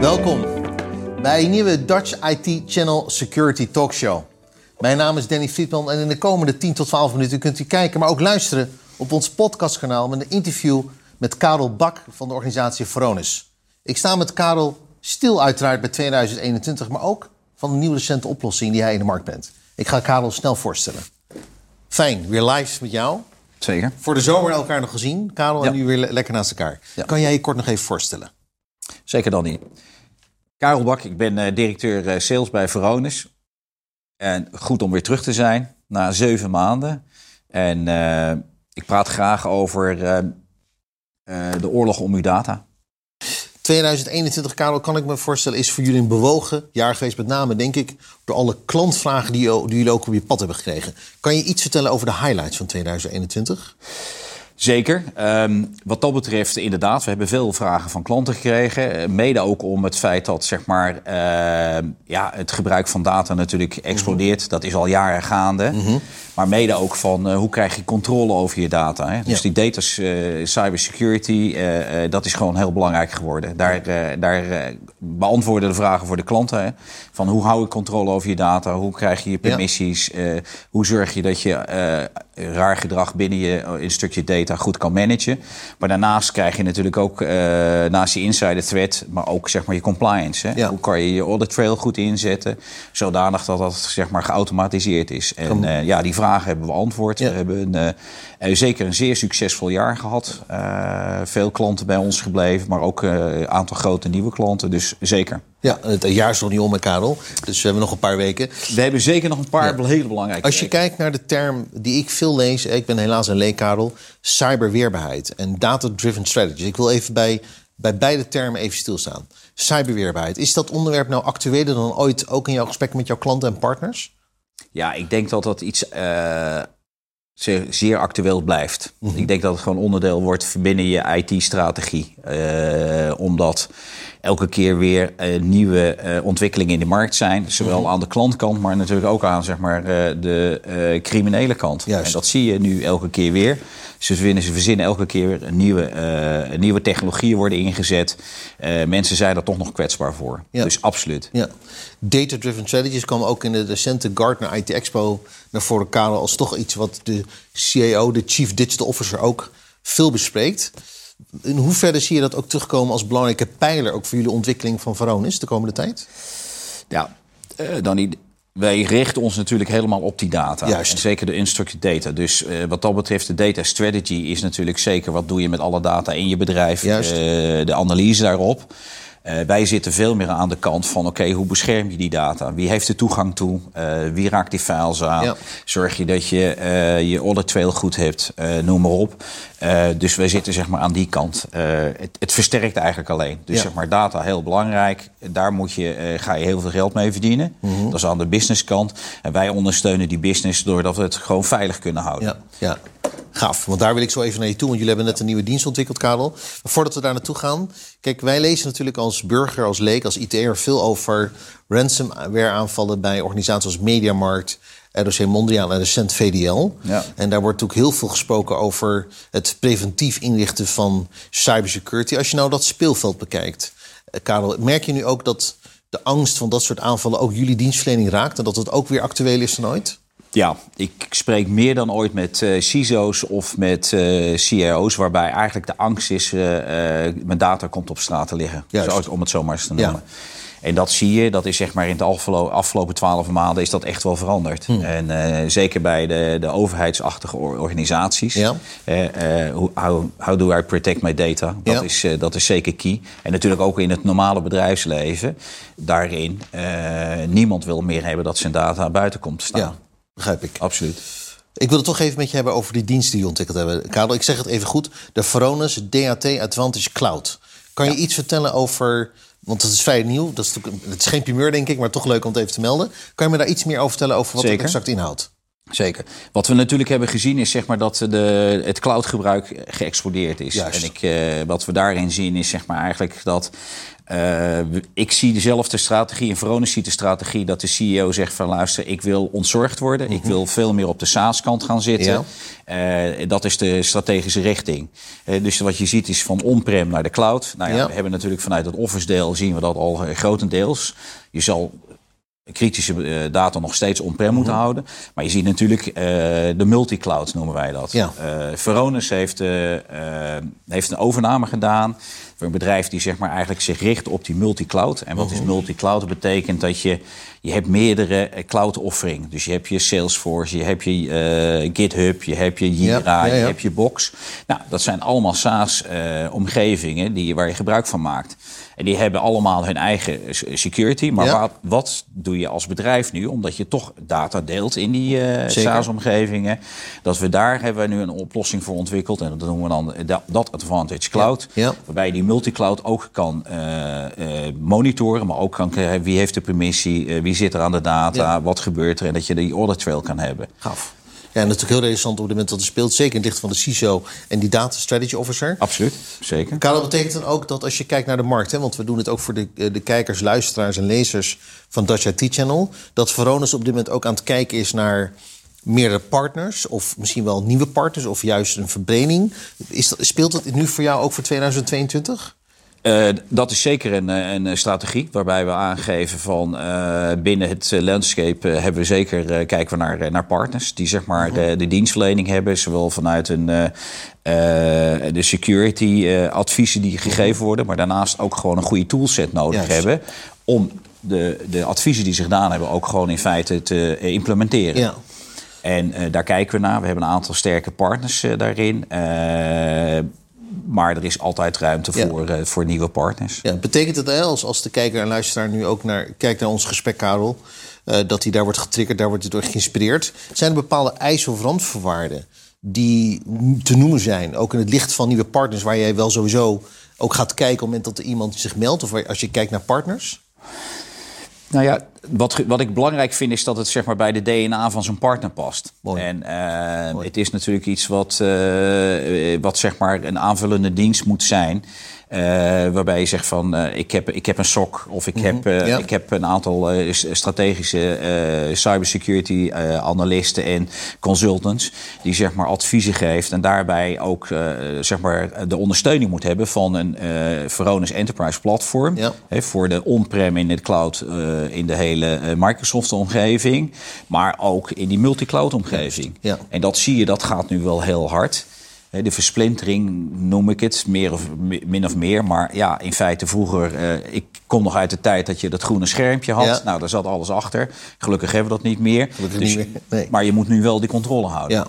Welkom bij een nieuwe Dutch IT Channel Security Talkshow. Mijn naam is Danny Friedman en in de komende 10 tot 12 minuten kunt u kijken, maar ook luisteren op ons podcastkanaal met een interview met Karel Bak van de organisatie Veronis. Ik sta met Karel stil uiteraard bij 2021, maar ook van de nieuwe recente oplossing die hij in de markt brengt. Ik ga Karel snel voorstellen. Fijn, weer live met jou. Zeker. Voor de zomer elkaar nog gezien, Karel, en nu weer le- lekker naast elkaar. Ja. Kan jij je kort nog even voorstellen? Zeker dan niet. Karel Bak, ik ben eh, directeur eh, sales bij Veronis. En goed om weer terug te zijn na zeven maanden. En eh, ik praat graag over de oorlog om uw data. 2021, Karel, kan ik me voorstellen, is voor jullie een bewogen jaar geweest. Met name, denk ik, door alle klantvragen die, die jullie ook op je pad hebben gekregen. Kan je iets vertellen over de highlights van 2021? Zeker. Ehm, wat dat betreft, inderdaad, we hebben veel vragen van klanten gekregen. Eh, Mede ook om het feit dat zeg maar, ehm, ja, het gebruik van data natuurlijk explodeert. Dat is al jaren gaande. Maar mede ook van eh, hoe krijg je controle over je data. Hè? Dus Ja. die data eh, cybersecurity, dat is gewoon heel belangrijk geworden. Daar, daar beantwoorden de vragen voor de klanten. Hè? Van hoe hou je controle over je data? Hoe krijg je je permissies? Hoe zorg je dat je raar gedrag binnen je een stukje data goed kan managen? Maar daarnaast krijg je natuurlijk ook eh, naast je insider threat, maar ook zeg maar je compliance. Hè? Ja. Hoe kan je je audit trail goed inzetten, zodanig dat dat zeg maar geautomatiseerd is? En eh, ja, die vragen hebben we beantwoord. Ja. We hebben een, eh, zeker een zeer succesvol jaar gehad. Eh, veel klanten bij ons gebleven, maar ook eh, een aantal grote nieuwe klanten. Dus zeker. Ja, het jaar is nog niet om, Karel. Dus we hebben nog een paar weken. We hebben zeker nog een paar Ja. hele belangrijke Als je weken. kijkt naar de term die ik veel lees, ik ben helaas een leek, Karel, cyberweerbaarheid en data-driven strategies. Ik wil even bij, bij beide termen even stilstaan. Cyberweerbaarheid, is dat onderwerp nou actueler dan ooit, ook in jouw gesprekken met jouw klanten en partners? Ja, ik denk dat dat iets eh, zeer, zeer actueel blijft. Ik denk dat het gewoon onderdeel wordt binnen je IT-strategie. Eh, omdat elke keer weer eh, nieuwe eh, ontwikkelingen in de markt zijn. Zowel aan de klantkant, maar natuurlijk ook aan zeg maar, eh, de criminele kant. Juist. En dat zie je nu elke keer weer. Ze verzinnen, ze verzinnen elke keer weer een nieuwe, eh, nieuwe technologieën worden ingezet. Mensen zijn er toch nog kwetsbaar voor. Ja. Dus absoluut. Ja. Data-driven strategies kwam ook in de recente Gartner IT Expo naar voren, als toch iets wat de CIO, de Chief Digital Officer, ook veel bespreekt. In hoeverre zie je dat ook terugkomen als belangrijke pijler ook voor jullie ontwikkeling van Veronis de komende tijd? Ja, Danny, wij richten ons natuurlijk helemaal op die data. Juist. En zeker de unstructured data. Dus eh, wat dat betreft, de data strategy is natuurlijk zeker... wat doe je met alle data in je bedrijf, Juist. eh, de analyse daarop. Eh, wij zitten veel meer aan de kant van, oké, hoe bescherm je die data? Wie heeft er toegang toe? Eh, wie raakt die files aan? Ja. Zorg je dat je eh, je audit trail goed hebt? Noem maar op. Dus wij zitten zeg maar aan die kant. Het, het versterkt eigenlijk alleen. Dus Ja. zeg maar data heel belangrijk. Daar moet je, ga je heel veel geld mee verdienen. Mhm. Dat is aan de businesskant. En wij ondersteunen die business doordat we het gewoon veilig kunnen houden. Ja, ja. Gaaf, want daar wil ik zo even naar je toe. Want jullie hebben net een nieuwe dienst ontwikkeld, Karel. Maar voordat we daar naartoe gaan... Kijk, wij lezen natuurlijk als burger, als leek, als IT'er... veel over ransomware-aanvallen bij organisaties als Mediamarkt... ROC Mondriaan en recent VDL. Ja. En daar wordt natuurlijk heel veel gesproken over... het preventief inrichten van cybersecurity. Als je nou dat speelveld bekijkt, eh, Karel... merk je nu ook dat de angst van dat soort aanvallen... ook jullie dienstverlening raakt... en dat het ook weer actueel is dan ooit? Ja, ik spreek meer dan ooit met eh CISO's of met eh CIO's... waarbij eigenlijk de angst is, eh, mijn data komt op straat te liggen. Om het zo maar eens te Ja. noemen. En dat zie je, dat is zeg maar in de afgelo- afgelopen twaalf maanden is dat echt wel veranderd. Hmm. En zeker bij de, de overheidsachtige or- organisaties. Ja. Hoe- how, how do I protect my data? Dat, Ja. is, dat is zeker key. En natuurlijk ook in het normale bedrijfsleven. Daarin, niemand wil meer hebben dat zijn data buiten komt te staan. Ja, begrijp ik. Absoluut. Ik wil het toch even met je hebben over die diensten die je ontwikkeld hebben. Karel, ik zeg het even goed. De Varonis DAT Advantage Cloud. Kan je iets vertellen over... Want het is vrij nieuw. Dat is, het is geen primeur, denk ik, maar toch leuk om het even te melden. Kan je me daar iets meer over vertellen over wat het exact inhoudt? Zeker. Wat we natuurlijk hebben gezien is zeg maar, dat de, het cloudgebruik geëxplodeerd is. Juist. En ik, eh, wat we daarin zien is zeg maar, eigenlijk dat ik zie dezelfde strategie en Veronis ziet de strategie dat de CEO zegt van luister, ik wil ontzorgd worden. Ik mhm. wil veel meer op de SaaS-kant gaan zitten. dat is de strategische richting. dus wat je ziet is van on-prem naar de cloud. Nou ja, we hebben natuurlijk vanuit het Office deel zien we dat al grotendeels. Je zal kritische eh, data nog steeds on-prem moeten mhm. houden. Maar je ziet natuurlijk uh, de multicloud noemen wij dat. Ja. Uh, Veronis heeft, heeft een overname gedaan voor een bedrijf die zeg maar eigenlijk zich richt op die multicloud. En wat is mhm. multicloud? Dat betekent dat je, je hebt meerdere cloud offering. Dus je hebt je Salesforce, je hebt je GitHub, je hebt je Jira, je hebt je Box. Nou, dat zijn allemaal SaaS omgevingen die, waar je gebruik van maakt. En die hebben allemaal hun eigen security. Maar wat, wat, doe je als bedrijf nu? Omdat je toch data deelt in die uh, SaaS-omgevingen. Dat we daar hebben we nu een oplossing voor ontwikkeld. En dat noemen we dan dat Advantage Cloud. Waarbij die multicloud ook kan uh, monitoren. Maar ook kan wie heeft de permissie, wie zit er aan de data, wat gebeurt er. En dat je die audit trail kan hebben. Gaf. Ja, en natuurlijk heel interessant op het moment dat er speelt. Zeker in licht van de CISO en die Data Strategy Officer. Absoluut, zeker. Karel, betekent dan ook dat als je kijkt naar de markt... Hè, want we doen het ook voor de, eh, de kijkers, luisteraars en lezers van Dutch IT Channel... dat Veronis op dit moment ook aan het kijken is naar meerdere partners... of misschien wel nieuwe partners of juist een verbreding. Speelt dat nu voor jou ook voor 2022? Uh, dat is zeker een, eh, een, strategie waarbij we aangeven van uh, binnen het landscape hebben we zeker kijken we naar, naar partners die zeg maar mhm. de dienstverlening hebben, zowel vanuit een, de security adviezen die gegeven worden, maar daarnaast ook gewoon een goede toolset nodig hebben om de, de adviezen die ze gedaan hebben ook gewoon in feite te implementeren. Ja. En daar kijken we naar. We hebben een aantal sterke partners daarin maar er is altijd ruimte voor, uh, voor nieuwe partners. Ja, betekent het als, als de kijker en luisteraar nu ook naar, kijkt naar ons gesprek, Karel, uh, dat hij daar wordt getriggerd, daar wordt hij door geïnspireerd? Zijn er bepaalde eisen of randvoorwaarden die te noemen zijn, ook in het licht van nieuwe partners, waar jij wel sowieso ook gaat kijken op het moment dat er iemand zich meldt, of als je kijkt naar partners? Nou ja, wat, wat ik belangrijk vind is dat het zeg maar, bij de DNA van zo'n partner past. Mooi. En uh, het is natuurlijk iets wat, uh, wat zeg maar, een aanvullende dienst moet zijn. Uh, waarbij je zegt van uh, ik, heb, ik heb een SOC of ik, heb, uh, ja. ik heb een aantal strategische cybersecurity analisten en consultants die zeg maar adviezen geeft en daarbij ook zeg maar de ondersteuning moet hebben van een Veronis Enterprise platform ja. hè, voor de on-prem in de cloud in de hele Microsoft omgeving, maar ook in die multi-cloud omgeving. Ja. En dat zie je, dat gaat nu wel heel hard. De versplintering noem ik het, meer of, min of meer. Maar ja, in feite vroeger, uh, ik kom nog uit de tijd dat je dat groene schermpje had. Nou, daar zat alles achter. Gelukkig hebben we dat niet meer. Dus, niet meer. Nee. Maar je moet nu wel die controle houden. Ja.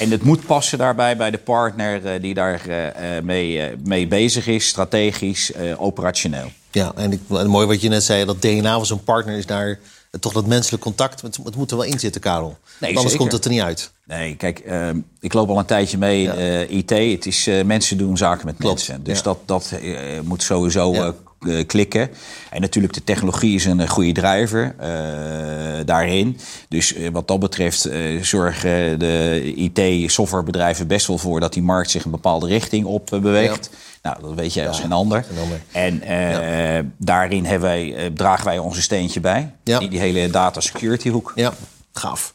En het moet passen daarbij bij de partner uh, die daar uh, mee, mee bezig is, strategisch, operationeel. Ja, en, ik, en mooi wat je net zei, dat DNA van zo'n partner is daar toch dat menselijk contact. Het, het moet er wel in zitten, Karel. Nee, anders komt het er niet uit. Nee, kijk, uh, ik loop al een tijdje mee uh, IT. Het is uh, mensen doen zaken met Klopt. mensen. Dus ja. dat, dat moet sowieso ja. Klikken. En natuurlijk, de technologie is een goede driver daarin. Dus wat dat betreft zorgen de IT-softwarebedrijven best wel voor dat die markt zich een bepaalde richting op beweegt. Nou, dat weet jij als geen ander. En daarin hebben wij, dragen wij onze steentje bij. In die hele data security hoek. Ja, gaaf.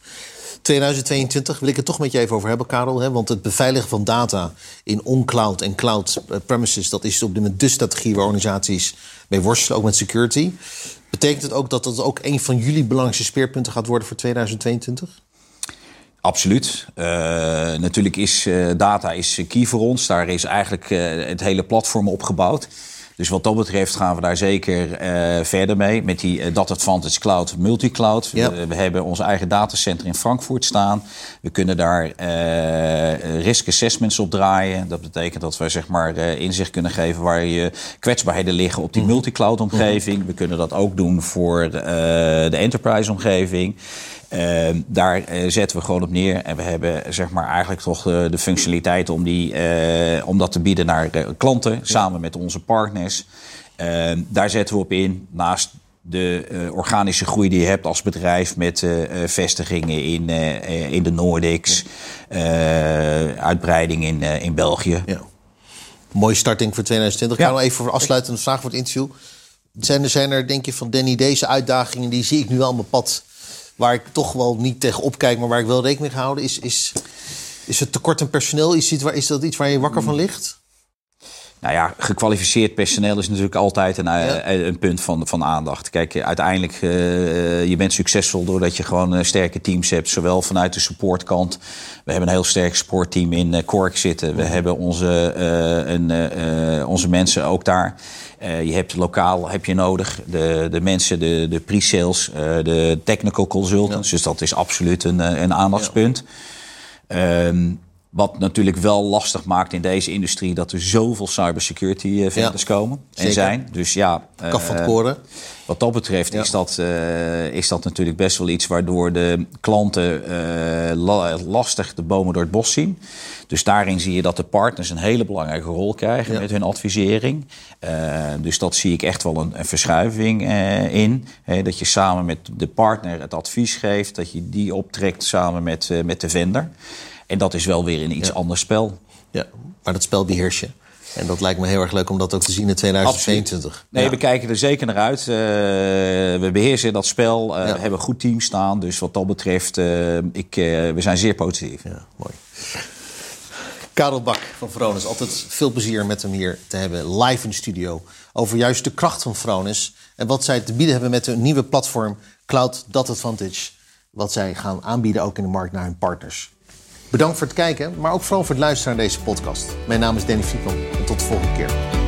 2022 wil ik het toch met je even over hebben, Karel. Hè? Want het beveiligen van data in on-cloud en cloud eh, premises... dat is op dit moment de strategie waar organisaties mee worstelen, ook met security. Betekent het ook dat dat ook een van jullie belangrijkste speerpunten gaat worden voor 2022? Absoluut. Uh, natuurlijk is uh, data is key voor ons. Daar is eigenlijk het hele platform op gebouwd. Dus wat dat betreft gaan we daar zeker uh, verder mee. Met die uh, Data Advantage Cloud, multicloud. Ja. We, we, hebben ons eigen datacenter in Frankfurt staan. We kunnen daar uh, risk assessments op draaien. Dat betekent dat we zeg maar, inzicht kunnen geven waar je kwetsbaarheden liggen op die mm. multicloud omgeving. Mm. We kunnen dat ook doen voor de, de enterprise omgeving. Uh, daar uh, zetten we gewoon op neer. En we hebben zeg maar, eigenlijk toch de, de functionaliteit om, die, uh, om dat te bieden naar klanten, samen met onze partners. Ehm, daar zetten we op in. Naast de organische groei die je hebt als bedrijf met vestigingen in, in de Nordics, uitbreiding in, in België. Ja. Mooie starting voor 2020. Ja. Gaan we even voor afsluitende vraag voor het interview. Zijn er, zijn er, denk je van Danny, deze uitdagingen die zie ik nu wel op mijn pad, waar ik toch wel niet tegen opkijk, maar waar ik wel rekening mee houden, is, is, is het tekort aan personeel? Is, iets waar, is dat iets waar je wakker van ligt? Nou ja, gekwalificeerd personeel is natuurlijk altijd een, eh, een punt van, van aandacht. Kijk, uiteindelijk, uh, je bent succesvol doordat je gewoon sterke teams hebt. Zowel vanuit de supportkant. We hebben een heel sterk sportteam in Cork zitten. We mhm. hebben onze, een, onze mensen ook daar. je hebt lokaal heb je nodig de, de mensen, de, de pre-sales, de technical consultants. Dus dat is absoluut een, een aandachtspunt. Ja. Wat natuurlijk wel lastig maakt in deze industrie dat er zoveel cybersecurity uh, vendors komen en zijn. Dus ja, Kaf van koren. Wat dat betreft is, dat, uh, is dat natuurlijk best wel iets waardoor de klanten uh, lastig de bomen door het bos zien. Dus daarin zie je dat de partners een hele belangrijke rol krijgen met hun advisering. dus dat zie ik echt wel een, een verschuiving in. dat je samen met de partner het advies geeft, dat je die optrekt samen met, met de vendor. En dat is wel weer een iets ander spel. Ja, maar dat spel beheers je. En dat lijkt me heel erg leuk om dat ook te zien in 2022. Nee, we kijken er zeker naar uit. Uh, we beheersen dat spel. Uh, hebben goed team staan. Dus wat dat betreft, uh, ik, we zijn zeer positief. Ja, mooi. Karel Bak van Vronis. Altijd veel plezier met hem hier te hebben. Live in de studio. Over juist de kracht van Vronis. En wat zij te bieden hebben met hun nieuwe platform Cloud Data Advantage. Wat zij gaan aanbieden ook in de markt naar hun partners. Bedankt voor het kijken, maar ook vooral voor het luisteren naar deze podcast. Mijn naam is Danny Fiepel en tot de volgende keer.